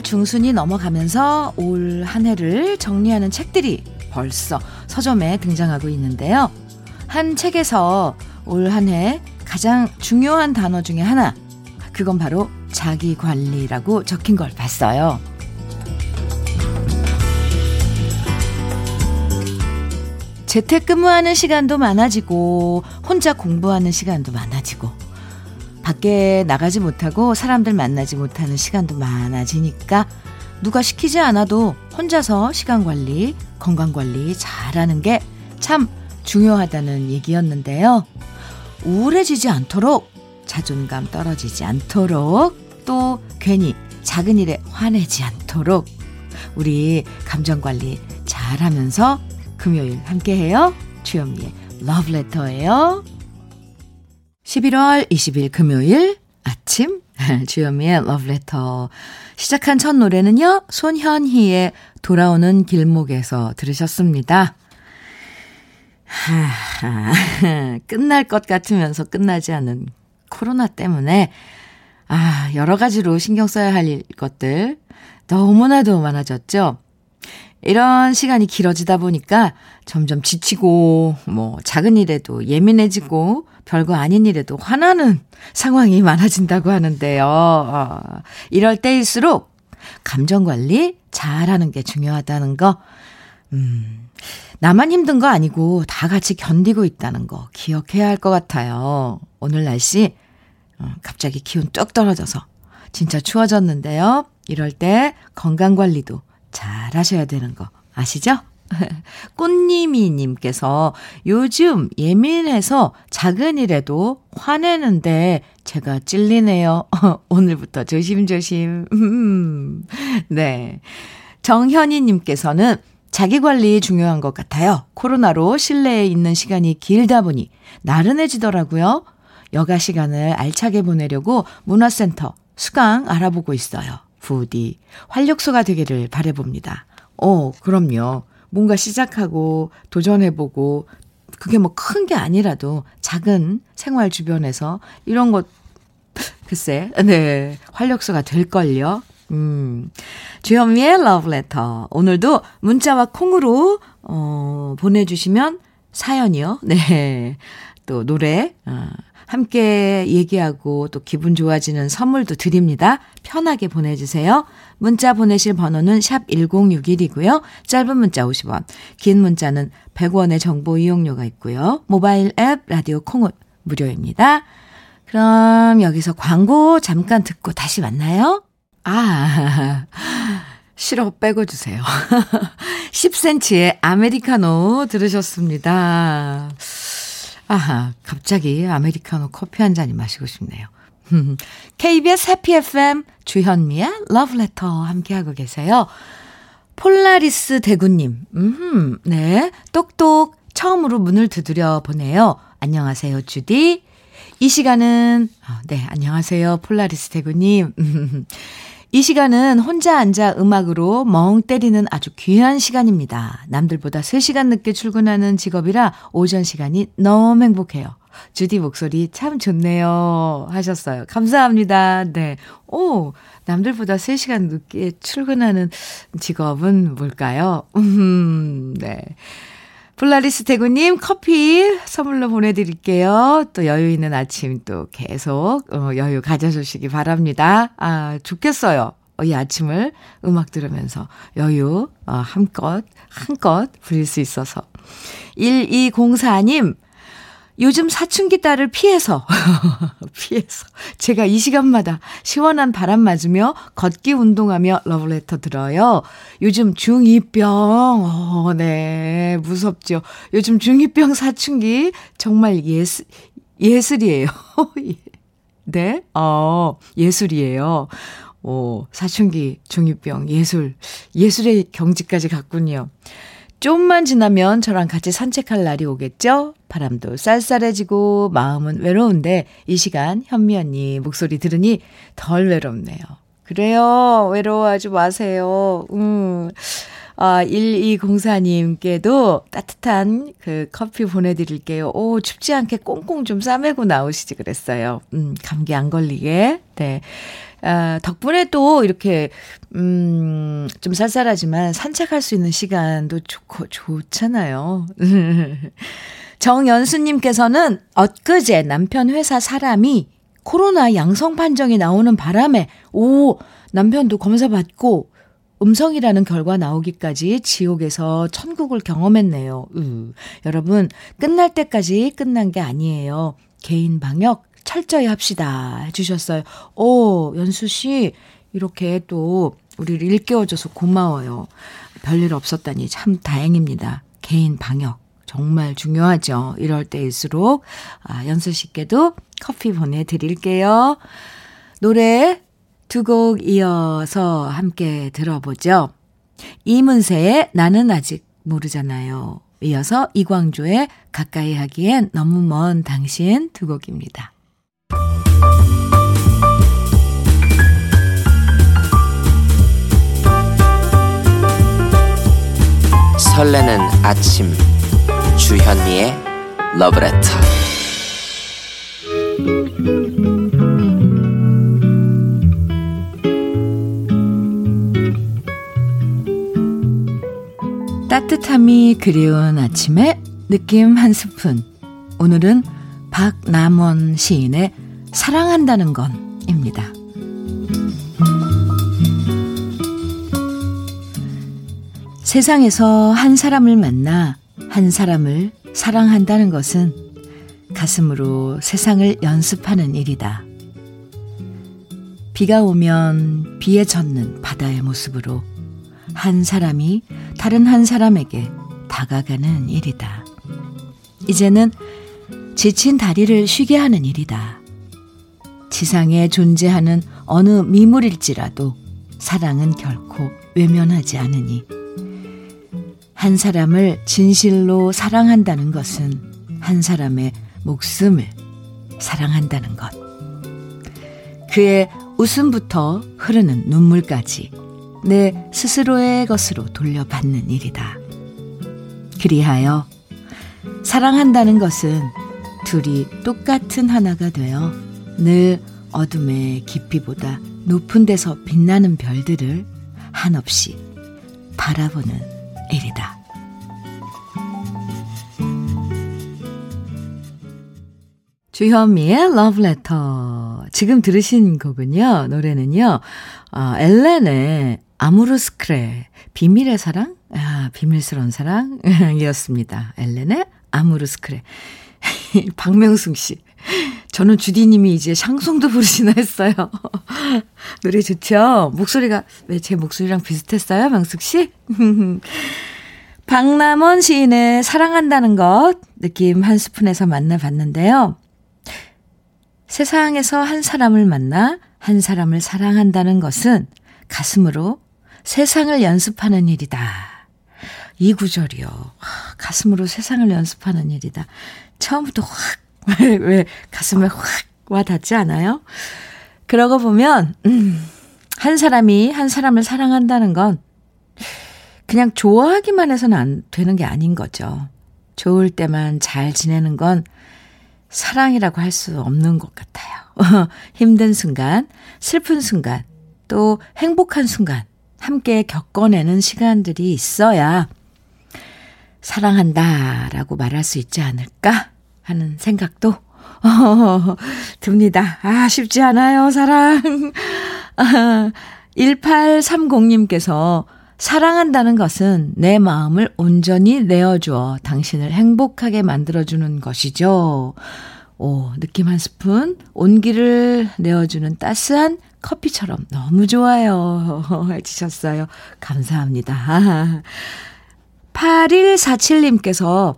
11월 중순이 넘어가면서 올 한 해를 정리하는 책들이 벌써 서점에 등장하고 있는데요. 한 책에서 올 한 해 가장 중요한 단어 중에 하나, 그건 바로 자기 관리라고 적힌 걸 봤어요. 재택근무하는 시간도 많아지고, 혼자 공부하는 시간도 많아지고, 밖에 나가지 못하고 사람들 만나지 못하는 시간도 많아지니까 누가 시키지 않아도 혼자서 시간 관리, 건강 관리 잘하는 게 참 중요하다는 얘기였는데요. 우울해지지 않도록, 자존감 떨어지지 않도록, 또 괜히 작은 일에 화내지 않도록 우리 감정 관리 잘하면서 금요일 함께해요. 주현미의 러브레터예요. 11월 20일 금요일 아침 주현미의 러브레터 시작한 첫 노래는요. 손현희의 돌아오는 길목에서 들으셨습니다. 하, 끝날 것 같으면서 끝나지 않은 코로나 때문에 아, 여러 가지로 신경 써야 할 것들 너무나도 많아졌죠. 이런 시간이 길어지다 보니까 점점 지치고, 뭐, 작은 일에도 예민해지고, 별거 아닌 일에도 화나는 상황이 많아진다고 하는데요. 어, 이럴 때일수록 감정 관리 잘 하는 게 중요하다는 거, 음, 나만 힘든 거 아니고 다 같이 견디고 있다는 거 기억해야 할 것 같아요. 오늘 날씨, 어, 갑자기 기온 뚝 떨어져서 진짜 추워졌는데요. 이럴 때 건강 관리도 잘 하셔야 되는 거 아시죠? 꽃님이님께서 요즘 예민해서 작은 일에도 화내는데 제가 찔리네요. 오늘부터 조심조심. 네. 정현이님께서는 자기 관리 중요한 것 같아요. 코로나로 실내에 있는 시간이 길다 보니 나른해지더라고요. 여가 시간을 알차게 보내려고 문화센터 수강 알아보고 있어요. 부디 활력소가 되기를 바래봅니다. 어, 그럼요. 뭔가 시작하고 도전해보고 그게 뭐 큰 게 아니라도 작은 생활 주변에서 이런 것 글쎄, 네, 활력소가 될걸요. 음, 주현미의 러브레터. 오늘도 문자와 콩으로, 어, 보내주시면 사연이요. 네. 또 노래, 어, 함께 얘기하고 또 기분 좋아지는 선물도 드립니다. 편하게 보내주세요. 문자 보내실 번호는 샵 1061이고요. 짧은 문자 50원, 긴 문자는 100원의 정보 이용료가 있고요. 모바일 앱 라디오 콩은 무료입니다. 그럼 여기서 광고 잠깐 듣고 다시 만나요. 아, 싫어 빼고 주세요. 10cm의 아메리카노 들으셨습니다. 아하, 갑자기 아메리카노 커피 한 잔이 마시고 싶네요. KBS 해피 FM 주현미의 러브레터 함께하고 계세요. 폴라리스 대구님, 음, 네. 똑똑 처음으로 문을 두드려 보네요. 안녕하세요, 주디. 이 시간은, 아, 네, 안녕하세요, 폴라리스 대구님. 이 시간은 혼자 앉아 음악으로 멍 때리는 아주 귀한 시간입니다. 남들보다 3시간 늦게 출근하는 직업이라 오전 시간이 너무 행복해요. 주디 목소리 참 좋네요. 하셨어요. 감사합니다. 네. 오, 남들보다 3시간 늦게 출근하는 직업은 뭘까요? 음, 네. 블라리스 대구님 커피 선물로 보내드릴게요. 또 여유 있는 아침 또 계속 어, 여유 가져주시기 바랍니다. 아, 좋겠어요. 어, 이 아침을 음악 들으면서 여유 어, 한껏, 한껏 부릴 수 있어서. 1204님, 요즘 사춘기 딸을 피해서, 피해서, 제가 이 시간마다 시원한 바람 맞으며 걷기 운동하며 러브레터 들어요. 요즘 중2병, 어, 네, 무섭죠. 요즘 중2병 사춘기 정말 예술, 예술이에요. 네, 어, 예술이에요. 오, 사춘기, 중2병, 예술, 예술의 경지까지 갔군요. 좀만 지나면 저랑 같이 산책할 날이 오겠죠? 바람도 쌀쌀해지고 마음은 외로운데 이 시간 현미 언니 목소리 들으니 덜 외롭네요. 그래요. 외로워하지 마세요. 음. 아, 1204님께도 따뜻한 그 커피 보내드릴게요. 오, 춥지 않게 꽁꽁 좀 싸매고 나오시지 그랬어요. 음, 감기 안 걸리게. 네. 아, 덕분에 또 이렇게, 음, 좀 쌀쌀하지만 산책할 수 있는 시간도 좋고, 좋잖아요. 정연수님께서는 엊그제 남편 회사 사람이 코로나 양성 판정이 나오는 바람에, 오, 남편도 검사 받고 음성이라는 결과 나오기까지 지옥에서 천국을 경험했네요. 으. 여러분, 끝날 때까지 끝난 게 아니에요. 개인 방역 철저히 합시다. 해주셨어요. 오, 연수씨, 이렇게 또 우리를 일깨워줘서 고마워요. 별일 없었다니 참 다행입니다. 개인 방역. 정말 중요하죠. 이럴 때일수록, 아, 연수 씨께도 커피 보내드릴게요. 노래 두 곡 이어서 함께 들어보죠. 이문세의 나는 아직 모르잖아요. 이어서 이광조의 가까이 하기엔 너무 먼 당신 두 곡입니다. 설레는 아침 주현미의 러브레터 따뜻함이 그리운 아침에 느낌 한 스푼. 오늘은 박남원 시인의 사랑한다는 건입니다. 세상에서 한 사람을 만나 한 사람을 사랑한다는 것은 가슴으로 세상을 연습하는 일이다. 비가 오면 비에 젖는 바다의 모습으로 한 사람이 다른 한 사람에게 다가가는 일이다. 이제는 지친 다리를 쉬게 하는 일이다. 지상에 존재하는 어느 미물일지라도 사랑은 결코 외면하지 않으니 한 사람을 진실로 사랑한다는 것은 한 사람의 목숨을 사랑한다는 것. 그의 웃음부터 흐르는 눈물까지 내 스스로의 것으로 돌려받는 일이다. 그리하여 사랑한다는 것은 둘이 똑같은 하나가 되어 늘 어둠의 깊이보다 높은 데서 빛나는 별들을 한없이 바라보는 일이다. 주현미의 러브레터. 지금 들으신 곡은요, 노래는요, 어, 엘렌의 아무르스크레, 비밀의 사랑? 아, 비밀스러운 사랑 이었습니다. 엘렌의 아무르스크레. 박명숙 씨. 저는 주디님이 이제 샹송도 부르시나 했어요. 노래 좋죠? 목소리가 왜 제 목소리랑 비슷했어요, 명숙 씨? 박남원 시인의 사랑한다는 것 느낌 한 스푼에서 만나봤는데요. 세상에서 한 사람을 만나 한 사람을 사랑한다는 것은 가슴으로 세상을 연습하는 일이다. 이 구절이요. 가슴으로 세상을 연습하는 일이다. 처음부터 확, 왜, 왜 가슴에 확 와닿지 않아요? 그러고 보면, 음, 한 사람이 한 사람을 사랑한다는 건 그냥 좋아하기만 해서는 안 되는 게 아닌 거죠. 좋을 때만 잘 지내는 건 사랑이라고 할 수 없는 것 같아요. 힘든 순간, 슬픈 순간, 또 행복한 순간, 함께 겪어내는 시간들이 있어야 사랑한다 라고 말할 수 있지 않을까 하는 생각도 어, 듭니다. 아, 쉽지 않아요, 사랑. 1830님께서 사랑한다는 것은 내 마음을 온전히 내어주어 당신을 행복하게 만들어주는 것이죠. 오, 느낌 한 스푼, 온기를 내어주는 따스한 커피처럼 너무 좋아요. 해주셨어요. 감사합니다. 8147님께서,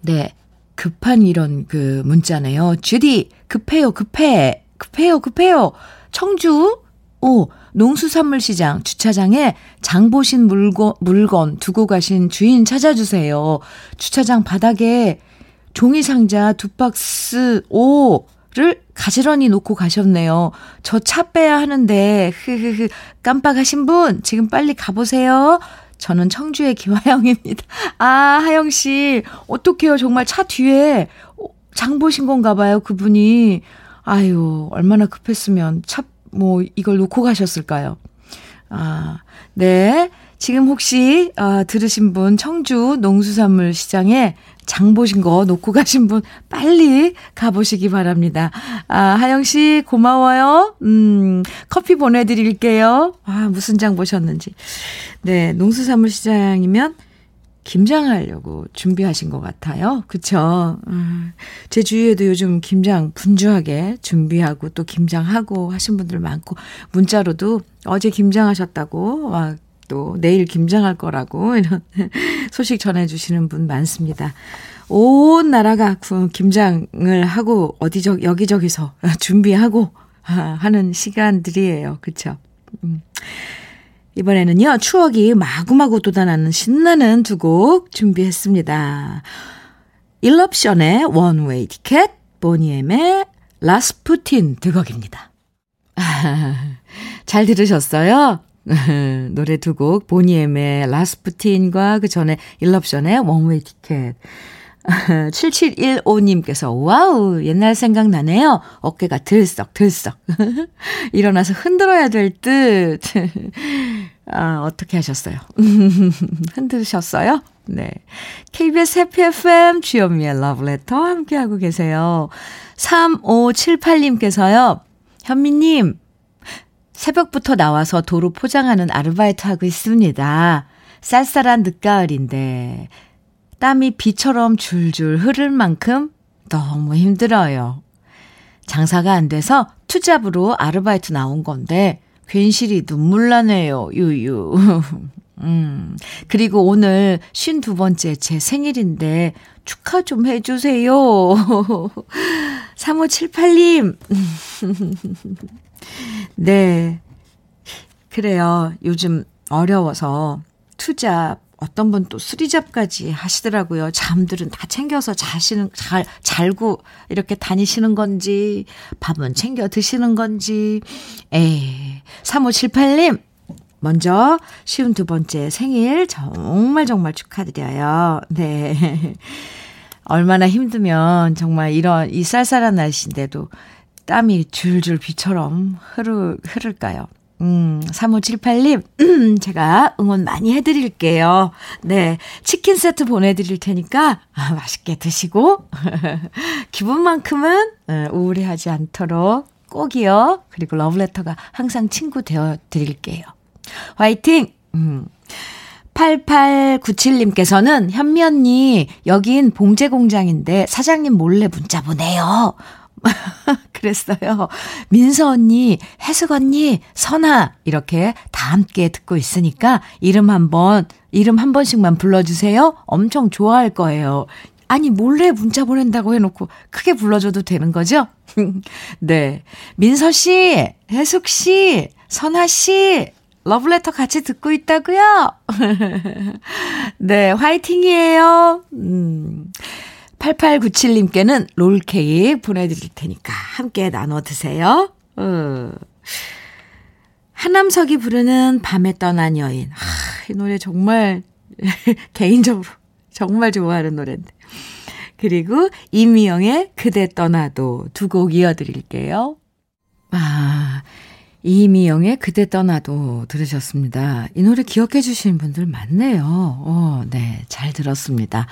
네, 급한 이런 그 문자네요. 주디, 급해요, 급해. 급해요, 급해요. 청주, 오, 농수산물시장 주차장에 장 보신 물건, 물건 두고 가신 주인 찾아주세요. 주차장 바닥에 종이 상자 두 박스 오 를 가지런히 놓고 가셨네요. 저 차 빼야 하는데 흐흐흐 깜빡하신 분 지금 빨리 가보세요. 저는 청주의 김하영입니다. 아, 하영씨, 어떡해요. 정말 차 뒤에 장 보신 건가 봐요, 그분이. 아유, 얼마나 급했으면 차, 뭐, 이걸 놓고 가셨을까요? 아, 네. 지금 혹시, 아, 들으신 분, 청주 농수산물 시장에 장 보신 거 놓고 가신 분 빨리 가보시기 바랍니다. 아, 하영 씨 고마워요. 음, 커피 보내드릴게요. 아, 무슨 장 보셨는지. 네, 농수산물 시장이면 김장하려고 준비하신 것 같아요. 그쵸? 음, 제 주위에도 요즘 김장 분주하게 준비하고 또 김장하고 하신 분들 많고, 문자로도 어제 김장하셨다고, 막, 또 내일 김장할 거라고, 이런 소식 전해주시는 분 많습니다. 온 나라가 김장을 하고, 어디저, 여기저기서 준비하고, 하는 시간들이에요. 그쵸? 음. 이번에는요, 추억이 마구마구 돋아나는 신나는 두 곡 준비했습니다. 일럽션의 원웨이 티켓, 보니엠의 라스푸틴 두 곡입니다. 잘 들으셨어요? 노래 두 곡, Boney M의 Rasputin과 그 전에 Eruption의 One Way Ticket. 7715님께서, 와우, 옛날 생각나네요. 어깨가 들썩 들썩. 일어나서 흔들어야 될 듯. 아, 어떻게 하셨어요? 흔드셨어요? 네. KBS Happy FM 주현미의 러브레터 함께하고 계세요. 3578님께서요. 현미님, 새벽부터 나와서 도로 포장하는 아르바이트 하고 있습니다. 쌀쌀한 늦가을인데 땀이 비처럼 줄줄 흐를 만큼 너무 힘들어요. 장사가 안 돼서 투잡으로 아르바이트 나온 건데 괜시리 눈물 나네요. 유유. 음. 그리고 오늘 52번째 제 생일인데 축하 좀 해주세요. 3578님. 네. 그래요. 요즘 어려워서 투잡, 어떤 분 또 수리잡까지 하시더라고요. 잠들은 다 챙겨서 자시는, 잘, 잘고 이렇게 다니시는 건지, 밥은 챙겨 드시는 건지, 에이. 3578님, 먼저 쉬운 두 번째 생일 정말 정말 축하드려요. 네. 얼마나 힘들면 정말 이런 이 쌀쌀한 날씨인데도 땀이 줄줄 비처럼 흐르, 흐를까요? 음, 3578님, 제가 응원 많이 해드릴게요. 네. 치킨 세트 보내드릴 테니까, 아, 맛있게 드시고, 기분만큼은 어, 우울해하지 않도록 꼭이요. 그리고 러브레터가 항상 친구 되어 드릴게요. 화이팅! 음. 8897님께서는 현미 언니, 여긴 봉제 공장인데 사장님 몰래 문자 보내요. 그랬어요. 민서 언니, 혜숙 언니, 선아, 이렇게 다 함께 듣고 있으니까 이름 한 번, 이름 한 번씩만 불러주세요. 엄청 좋아할 거예요. 아니, 몰래 문자 보낸다고 해놓고 크게 불러줘도 되는 거죠? 네. 민서 씨, 혜숙 씨, 선아 씨, 러브레터 같이 듣고 있다고요? 네, 화이팅이에요. 음. 8897님께는 롤케이크 보내드릴 테니까 함께 나눠 드세요. 어. 하남석이 부르는 밤에 떠난 여인. 아, 이 노래 정말 개인적으로 정말 좋아하는 노래인데. 그리고 이미영의 그대 떠나도 두 곡 이어드릴게요. 아, 이미영의 그대 떠나도 들으셨습니다. 이 노래 기억해 주시는 분들 많네요. 어, 네, 잘 들었습니다.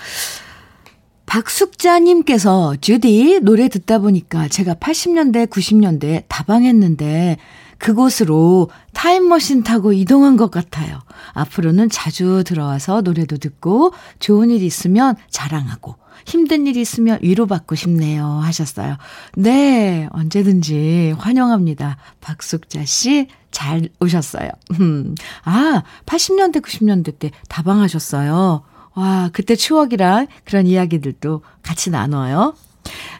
박숙자님께서 주디 노래 듣다 보니까 제가 80년대, 90년대 다방했는데 그곳으로 타임머신 타고 이동한 것 같아요. 앞으로는 자주 들어와서 노래도 듣고 좋은 일 있으면 자랑하고 힘든 일 있으면 위로받고 싶네요. 하셨어요. 네, 언제든지 환영합니다. 박숙자 씨, 잘 오셨어요. 음. 아, 80년대, 90년대 때 다방하셨어요. 와, 그때 추억이랑 그런 이야기들도 같이 나눠요.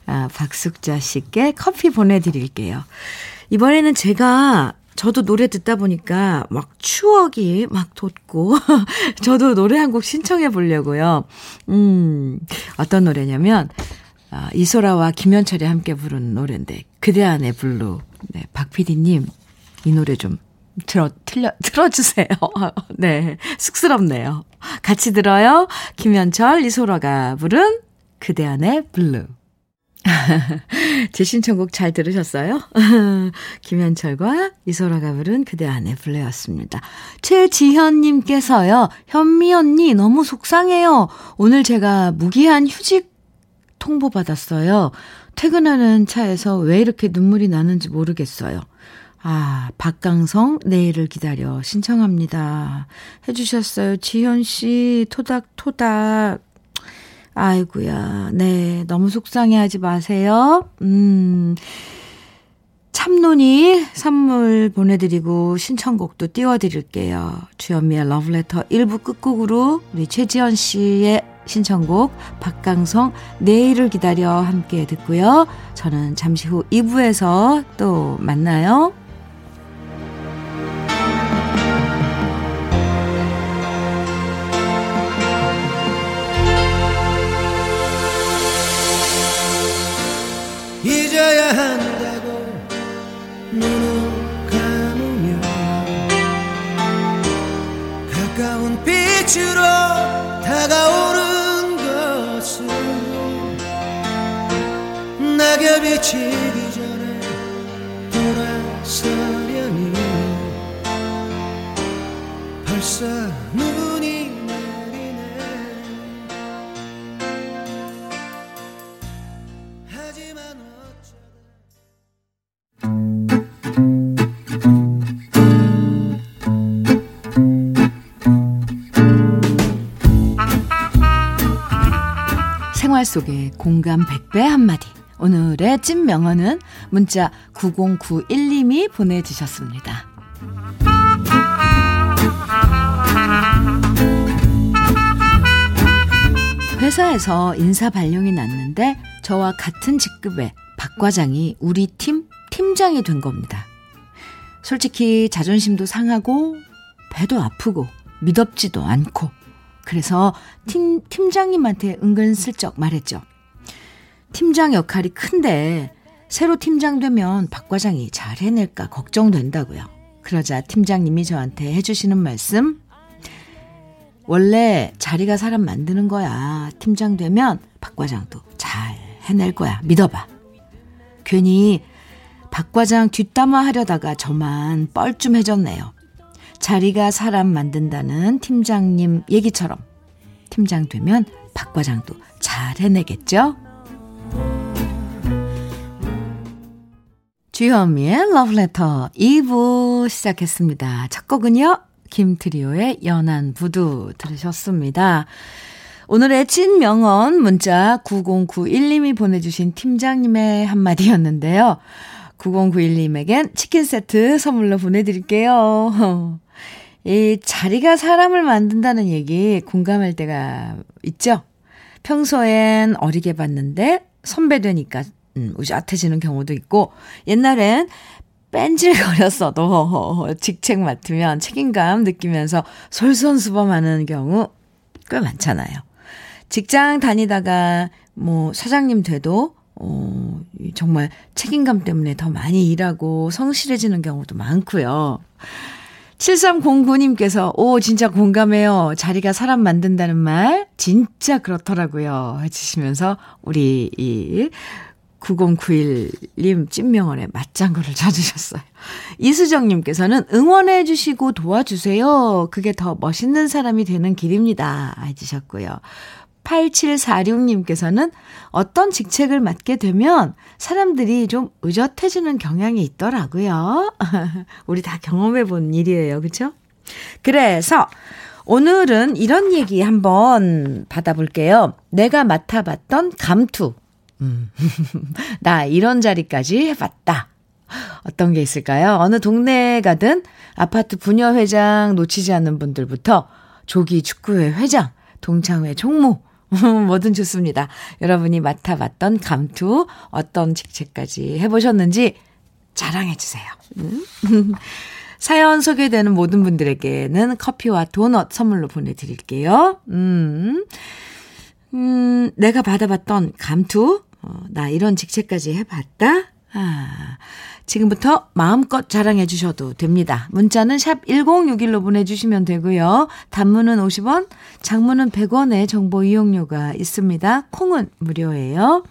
아, 박숙자 씨께 커피 보내드릴게요. 이번에는 제가 저도 노래 듣다 보니까 막 추억이 막 돋고, 저도 노래 한 곡 신청해 보려고요. 음, 어떤 노래냐면, 아, 이소라와 김현철이 함께 부른 노래인데, 그대 안의 Blue. 네, 박 PD님, 이 노래 좀 들어, 틀려, 틀어주세요. 네. 쑥스럽네요. 같이 들어요. 김현철, 이소라가 부른 그대 안의 Blue. 제 신청곡 잘 들으셨어요? 김현철과 이소라가 부른 그대 안의 Blue였습니다. 최지현님께서요, 현미 언니 너무 속상해요. 오늘 제가 무기한 휴직 통보받았어요. 퇴근하는 차에서 왜 이렇게 눈물이 나는지 모르겠어요. 아, 박강성, 내일을 기다려 신청합니다. 해주셨어요. 지현 씨, 토닥토닥. 아이구야 네, 너무 속상해 하지 마세요. 음, 참논이 선물 보내드리고 신청곡도 띄워드릴게요. 주현미의 러브레터 1부 끝곡으로 우리 최지연 씨의 신청곡 박강성 내일을 기다려 함께 듣고요. 저는 잠시 후 2부에서 또 만나요. 잊어야 한다고 눈을 감으면 가까운 빛으로 다가오는 것은 낙엽이 지기 속의 공감 100배 한마디. 오늘의 찐 명언은 문자 9091님이 보내주셨습니다. 회사에서 인사 발령이 났는데 저와 같은 직급의 박 과장이 우리 팀 팀장이 된 겁니다. 솔직히 자존심도 상하고 배도 아프고 미덥지도 않고 그래서 팀, 팀장님한테 은근슬쩍 말했죠. 팀장 역할이 큰데 새로 팀장 되면 박 과장이 잘 해낼까 걱정된다고요. 그러자 팀장님이 저한테 해주시는 말씀 원래 자리가 사람 만드는 거야. 팀장 되면 박 과장도 잘 해낼 거야. 믿어봐. 괜히 박 과장 뒷담화 하려다가 저만 뻘쭘해졌네요. 자리가 사람 만든다는 팀장님 얘기처럼 팀장 되면 박 과장도 잘 해내겠죠? 주현미의 러브레터 2부 시작했습니다. 첫 곡은요. 김트리오의 연한 부두 들으셨습니다. 오늘의 찐 명언 문자 9091님이 보내주신 팀장님의 한마디였는데요. 9091님에겐 치킨 세트 선물로 보내드릴게요. 이 자리가 사람을 만든다는 얘기 공감할 때가 있죠? 평소엔 어리게 봤는데 선배 되니까 음, 우젓해지는 경우도 있고 옛날엔 뺀질거렸어도 직책 맡으면 책임감 느끼면서 솔선수범하는 경우 꽤 많잖아요. 직장 다니다가 뭐 사장님 돼도 어, 정말 책임감 때문에 더 많이 일하고 성실해지는 경우도 많고요. 7309님께서, 오, 진짜 공감해요. 자리가 사람 만든다는 말, 진짜 그렇더라고요. 해주시면서, 우리, 이, 9091님 찐명언에 맞장구를 쳐주셨어요. 이수정님께서는 응원해주시고 도와주세요. 그게 더 멋있는 사람이 되는 길입니다. 해주셨고요. 8746님께서는 어떤 직책을 맡게 되면 사람들이 좀 의젓해지는 경향이 있더라고요. 우리 다 경험해 본 일이에요. 그죠? 그래서 오늘은 이런 얘기 한번 받아볼게요. 내가 맡아봤던 감투. 음. 나 이런 자리까지 해봤다. 어떤 게 있을까요? 어느 동네에 가든 아파트 분녀회장 놓치지 않는 분들부터 조기 축구회 회장, 동창회 총무, 뭐든 좋습니다. 여러분이 맡아봤던 감투, 어떤 직책까지 해보셨는지 자랑해주세요. 음? 사연 소개되는 모든 분들에게는 커피와 도넛 선물로 보내드릴게요. 음, 음, 내가 받아봤던 감투, 어, 나 이런 직책까지 해봤다? 아, 지금부터 마음껏 자랑해 주셔도 됩니다. 문자는 샵 1061로 보내주시면 되고요. 단문은 50원, 장문은 100원의 정보 이용료가 있습니다. 콩은 무료예요.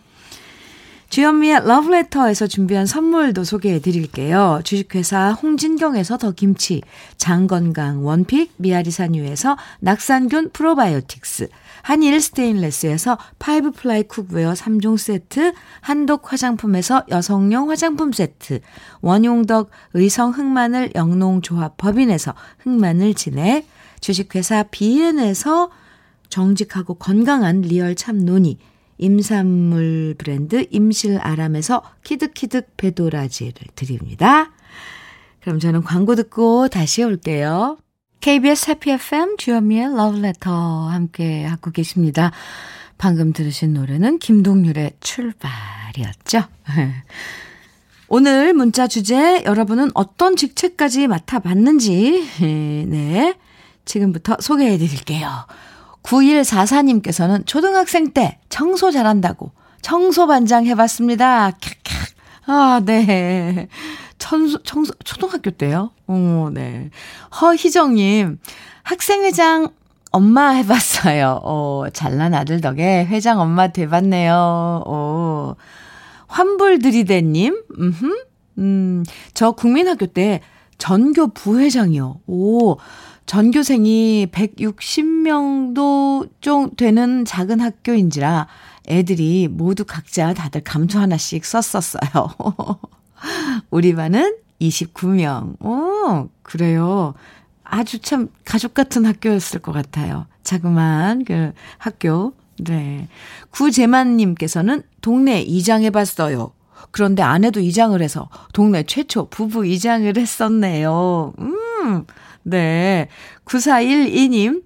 주현미의 러브레터에서 준비한 선물도 소개해 드릴게요. 주식회사 홍진경에서 더 김치, 장건강 one pick 미아리산유에서 낙산균 프로바이오틱스, 한일 스테인레스에서 five ply cookware 3종 세트, 한독 화장품에서 여성용 화장품 세트, 원용덕 의성 흑마늘 영농조합 법인에서 흑마늘 진액, 주식회사 비엔에서 정직하고 건강한 real 참노니, 임산물 브랜드 임실아람에서 키득키득 배도라지를 드립니다. 그럼 저는 광고 듣고 다시 올게요. KBS Happy FM 주현미의 러브레터 함께 하고 계십니다. 방금 들으신 노래는 김동률의 출발이었죠. 오늘 문자 주제 여러분은 어떤 직책까지 맡아봤는지 네 지금부터 소개해 드릴게요. 9144님께서는 초등학생 때 청소 잘한다고 청소 반장 해봤습니다. 캬캬. 아, 네. 청소, 청소, 초등학교 때요? 어, 네. 허희정님, 학생회장 엄마 해봤어요. 어, 잘난 아들 덕에 회장 엄마 돼봤네요. 어, 환불들이대님, 음흠, 음, 저 국민학교 때 전교 부회장이요. 오, 전교생이 160명도 좀 되는 작은 학교인지라 애들이 모두 각자 다들 감초 하나씩 썼었어요. 우리 반은 29명. 오, 그래요. 아주 참 가족 같은 학교였을 것 같아요. 자그마한 그 학교. 네. 구재만님께서는 동네 이장해봤어요. 그런데 아내도 이장을 해서 동네 최초 부부 이장을 했었네요. 음, 네. 9412님,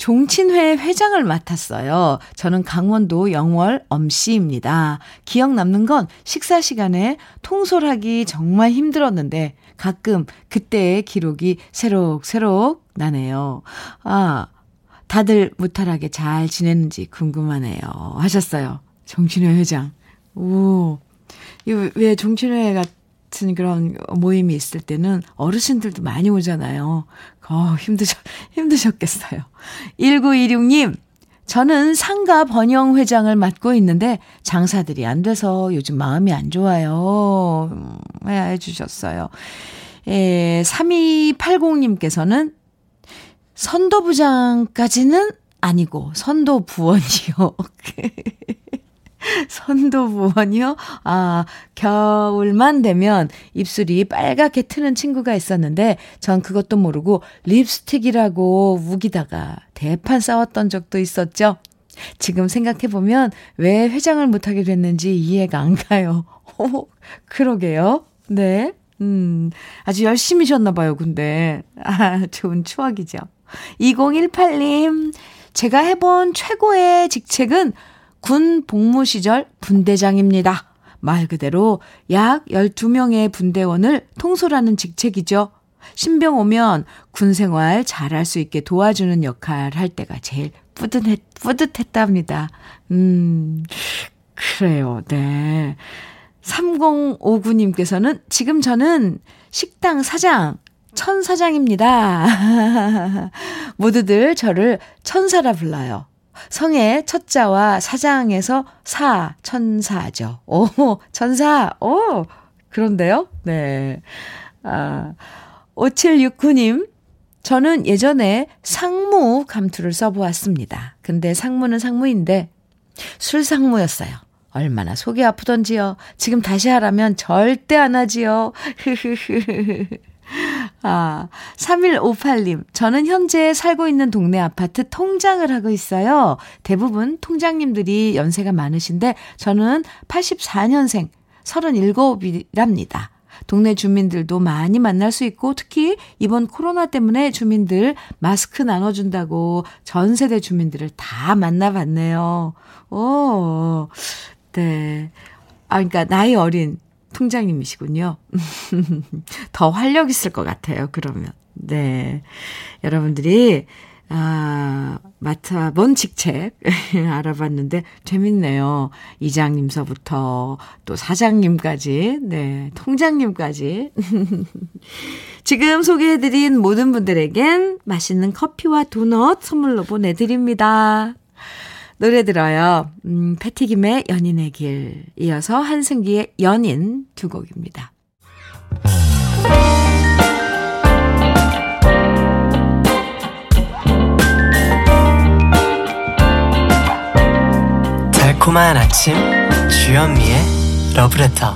종친회 회장을 맡았어요. 저는 강원도 영월 엄씨입니다. 기억 남는 건 식사 시간에 통솔하기 정말 힘들었는데 가끔 그때의 기록이 새록새록 나네요. 아, 다들 무탈하게 잘 지냈는지 궁금하네요. 하셨어요. 종친회 회장. 오. 왜 종친회 같은 그런 모임이 있을 때는 어르신들도 많이 오잖아요. 어, 힘드셨, 힘드셨겠어요. 1926님, 저는 상가 번영 회장을 맡고 있는데 장사들이 안 돼서 요즘 마음이 안 좋아요. 음, 해주셨어요. 예, 3280님께서는 선도부장까지는 아니고 선도부원이요. 선도부원이요? 아, 겨울만 되면 입술이 빨갛게 트는 친구가 있었는데 전 그것도 모르고 립스틱이라고 우기다가 대판 싸웠던 적도 있었죠. 지금 생각해보면 왜 회장을 못하게 됐는지 이해가 안 가요. 오, 그러게요. 네. 음, 아주 열심히 셨나봐요, 근데. 아, 좋은 추억이죠. 2018님, 제가 해본 최고의 직책은 군 복무 시절 분대장입니다. 말 그대로 약 12명의 분대원을 통솔하는 직책이죠. 신병 오면 군 생활 잘할 수 있게 도와주는 역할 할 때가 제일 뿌듯했, 뿌듯했답니다. 음, 그래요, 네. 3059님께서는 지금 저는 식당 사장, 천사장입니다. 모두들 저를 천사라 불러요. 성의 첫자와 사장에서 사, 천사죠. 오, 천사, 오, 그런데요? 네. 아, 5769님, 저는 예전에 상무 감투를 써보았습니다. 근데 상무는 상무인데 술상무였어요. 얼마나 속이 아프던지요. 지금 다시 하라면 절대 안 하지요. 아, 3158님. 저는 현재 살고 있는 동네 아파트 통장을 하고 있어요. 대부분 통장님들이 연세가 많으신데 저는 84년생 37이랍니다. 동네 주민들도 많이 만날 수 있고 특히 이번 코로나 때문에 주민들 마스크 나눠준다고 전 세대 주민들을 다 만나봤네요. 오, 네. 아, 그러니까 나이 어린 통장님이시군요. 더 활력 있을 것 같아요, 그러면. 네. 여러분들이, 아, 맡아본 직책 알아봤는데 재밌네요. 이장님서부터 또 사장님까지, 네, 통장님까지. 지금 소개해드린 모든 분들에겐 맛있는 커피와 도넛 선물로 보내드립니다. 노래 들어요. 음, 패티김의 연인의 길. 이어서 한승기의 연인 두 곡입니다. 달콤한 아침 주현미의 러브레터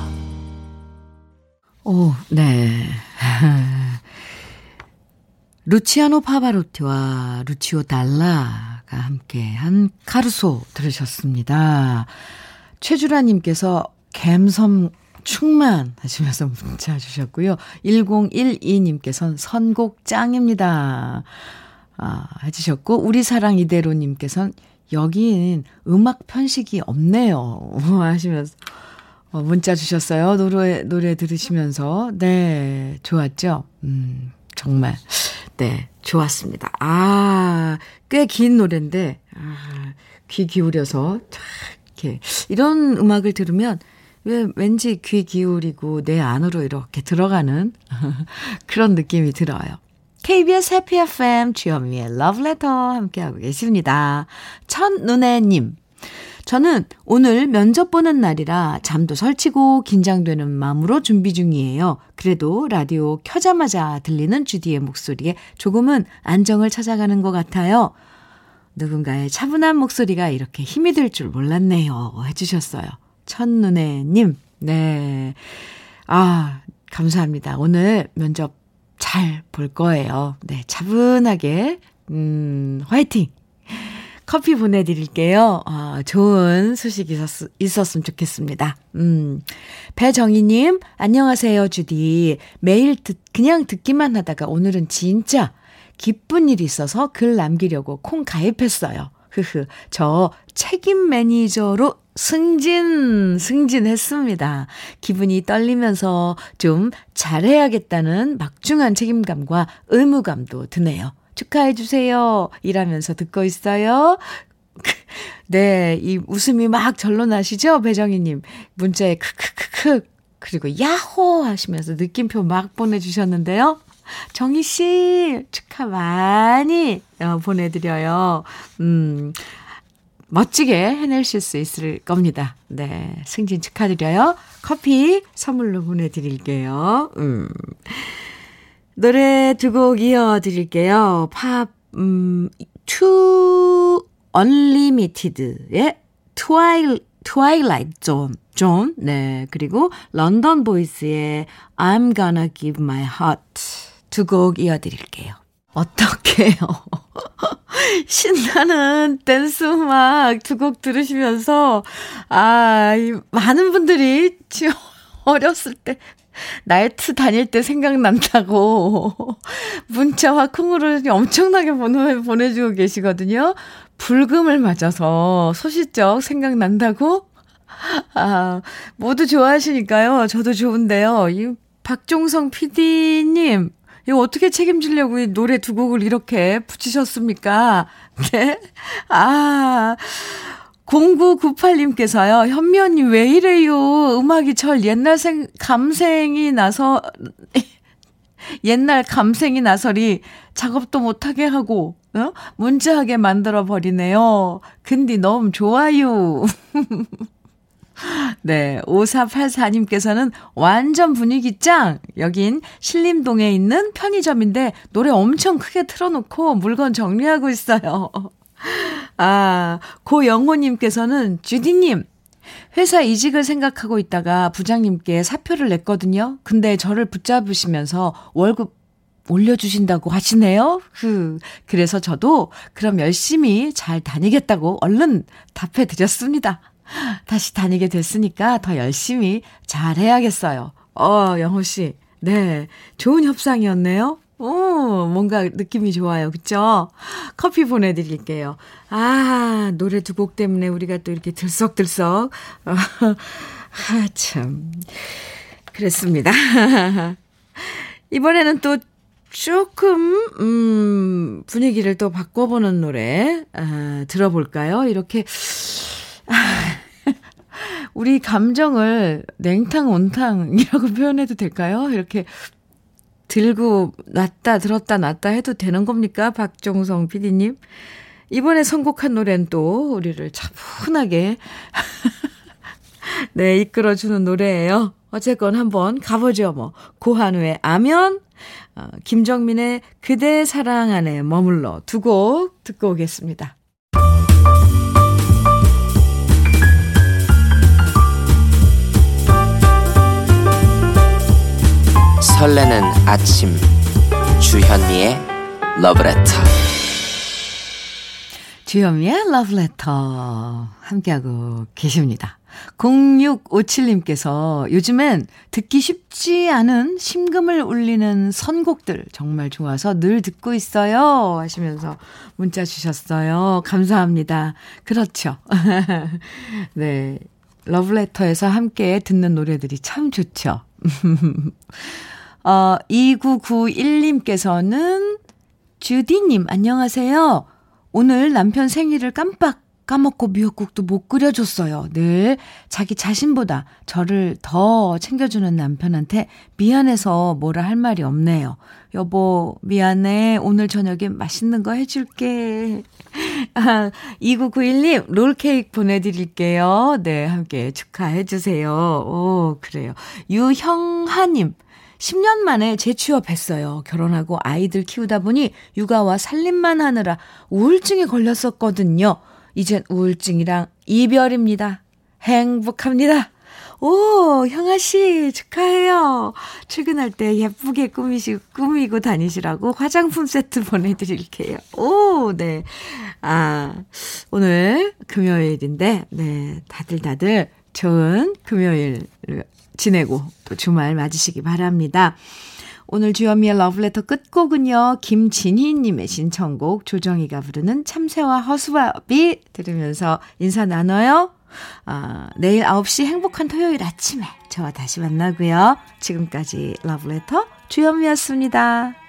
오, 네. 루치아노 파바로티와 루치오 달라 가 함께한 카르소 들으셨습니다. 최주라님께서 갬섬 충만 하시면서 문자 주셨고요. 1012님께서는 선곡 짱입니다. 아, 해주셨고, 우리 사랑 이대로님께서는 여기는 음악 편식이 없네요. 하시면서 어, 문자 주셨어요. 노래, 노래 들으시면서. 네, 좋았죠? 음, 정말. 네, 좋았습니다. 아, 꽤 긴 노래인데, 아, 귀 기울여서, 이렇게, 이런 음악을 들으면, 왜, 왠지 귀 기울이고 내 안으로 이렇게 들어가는 그런 느낌이 들어요. KBS 해피 FM 주현미의 러브레터 함께하고 계십니다. 첫눈에님. 저는 오늘 면접 보는 날이라 잠도 설치고 긴장되는 마음으로 준비 중이에요. 그래도 라디오 켜자마자 들리는 주디의 목소리에 조금은 안정을 찾아가는 것 같아요. 누군가의 차분한 목소리가 이렇게 힘이 될 줄 몰랐네요. 해주셨어요. 첫눈에님. 네. 아, 감사합니다. 오늘 면접 잘 볼 거예요. 네, 차분하게, 음, 화이팅! 커피 보내드릴게요. 아, 좋은 소식 있었, 있었으면 좋겠습니다. 음. 배정희님, 안녕하세요, 주디. 매일 듣, 그냥 듣기만 하다가 오늘은 진짜 기쁜 일이 있어서 글 남기려고 콩 가입했어요. 흐흐. 저 책임 매니저로 승진, 승진했습니다. 기분이 떨리면서 좀 잘해야겠다는 막중한 책임감과 의무감도 드네요. 축하해주세요. 일하면서 듣고 있어요. 네, 이 웃음이 막 절로 나시죠? 배정희님. 문자에 크크크크. 그리고 야호! 하시면서 느낌표 막 보내주셨는데요. 정희씨, 축하 많이 어, 보내드려요. 음, 멋지게 해내실 수 있을 겁니다. 네. 승진 축하드려요. 커피 선물로 보내드릴게요. 음. 노래 두 곡 이어드릴게요. 팝, 음, 2, Unlimited의 Twi, Twilight Zone, Zone, 네. 그리고 London Boys의 I'm gonna give my heart 두 곡 이어드릴게요. 어떡해요. 신나는 댄스 음악 두 곡 들으시면서, 아, 많은 분들이 어렸을 때 나이트 다닐 때 생각난다고 문자와 콩으로 엄청나게 보내, 보내주고 계시거든요. 불금을 맞아서 소시적 생각난다고? 아, 모두 좋아하시니까요. 저도 좋은데요. 이 박종성 PD님, 이거 어떻게 책임지려고 이 노래 두 곡을 이렇게 붙이셨습니까? 네? 아, 0998님께서요, 현미 언니 왜 이래요? 음악이 절 옛날 생, 감생이 나서, 옛날 감생이 나서리 작업도 못하게 하고, 어? 문자하게 만들어버리네요. 근데 너무 좋아요. 네, 5484님께서는 완전 분위기 짱! 여긴 신림동에 있는 편의점인데 노래 엄청 크게 틀어놓고 물건 정리하고 있어요. 아, 고영호님께서는 주디님, 회사 이직을 생각하고 있다가 부장님께 사표를 냈거든요. 근데 저를 붙잡으시면서 월급 올려주신다고 하시네요. 흐. 그래서 저도 그럼 열심히 잘 다니겠다고 얼른 답해드렸습니다. 다시 다니게 됐으니까 더 열심히 잘 해야겠어요. 어, 영호 씨. 네. 좋은 협상이었네요. 오, 뭔가 느낌이 좋아요. 그쵸? 커피 보내드릴게요. 아, 노래 두 곡 때문에 우리가 또 이렇게 들썩들썩. 아, 참. 그랬습니다. 이번에는 또 조금, 음, 분위기를 또 바꿔보는 노래, 아, 들어볼까요? 이렇게, 아, 우리 감정을 냉탕, 온탕이라고 표현해도 될까요? 이렇게 들고 놨다, 들었다, 놨다 해도 되는 겁니까? 박종성 PD님. 이번에 선곡한 노래는 또 우리를 차분하게, 네, 이끌어주는 노래예요. 어쨌건 한번 가보죠, 뭐. 고한우의 아면, 어, 김정민의 그대 사랑 안에 머물러 두 곡 듣고 오겠습니다. 설레는 아침 주현미의 러브레터 주현미의 러브레터 함께하고 계십니다. 0657님께서 요즘엔 듣기 쉽지 않은 심금을 울리는 선곡들 정말 좋아서 늘 듣고 있어요. 하시면서 문자 주셨어요. 감사합니다. 그렇죠. 네. 러브레터에서 함께 듣는 노래들이 참 좋죠. 어, 2991님께서는 주디님, 안녕하세요. 오늘 남편 생일을 깜빡 까먹고 미역국도 못 끓여줬어요. 늘 자기 자신보다 저를 더 챙겨주는 남편한테 미안해서 뭐라 할 말이 없네요. 여보, 미안해. 오늘 저녁에 맛있는 거 해줄게. 아, 2991님, 롤케이크 보내드릴게요. 네, 함께 축하해주세요. 오, 그래요. 유형하님, 10년 만에 재취업했어요. 결혼하고 아이들 키우다 보니 육아와 살림만 하느라 우울증에 걸렸었거든요. 이젠 우울증이랑 이별입니다. 행복합니다. 오, 형아 씨, 축하해요. 출근할 때 예쁘게 꾸미시, 꾸미고 다니시라고 화장품 세트 보내 드릴게요. 오, 네. 아, 오늘 금요일인데, 네. 다들 다들 좋은 금요일 지내고 또 주말 맞으시기 바랍니다. 오늘 주현미의 러브레터 끝곡은요. 김진희님의 신청곡 조정희가 부르는 참새와 허수아비 들으면서 인사 나눠요. 아, 내일 9시 행복한 토요일 아침에 저와 다시 만나고요. 지금까지 러브레터 주현미였습니다.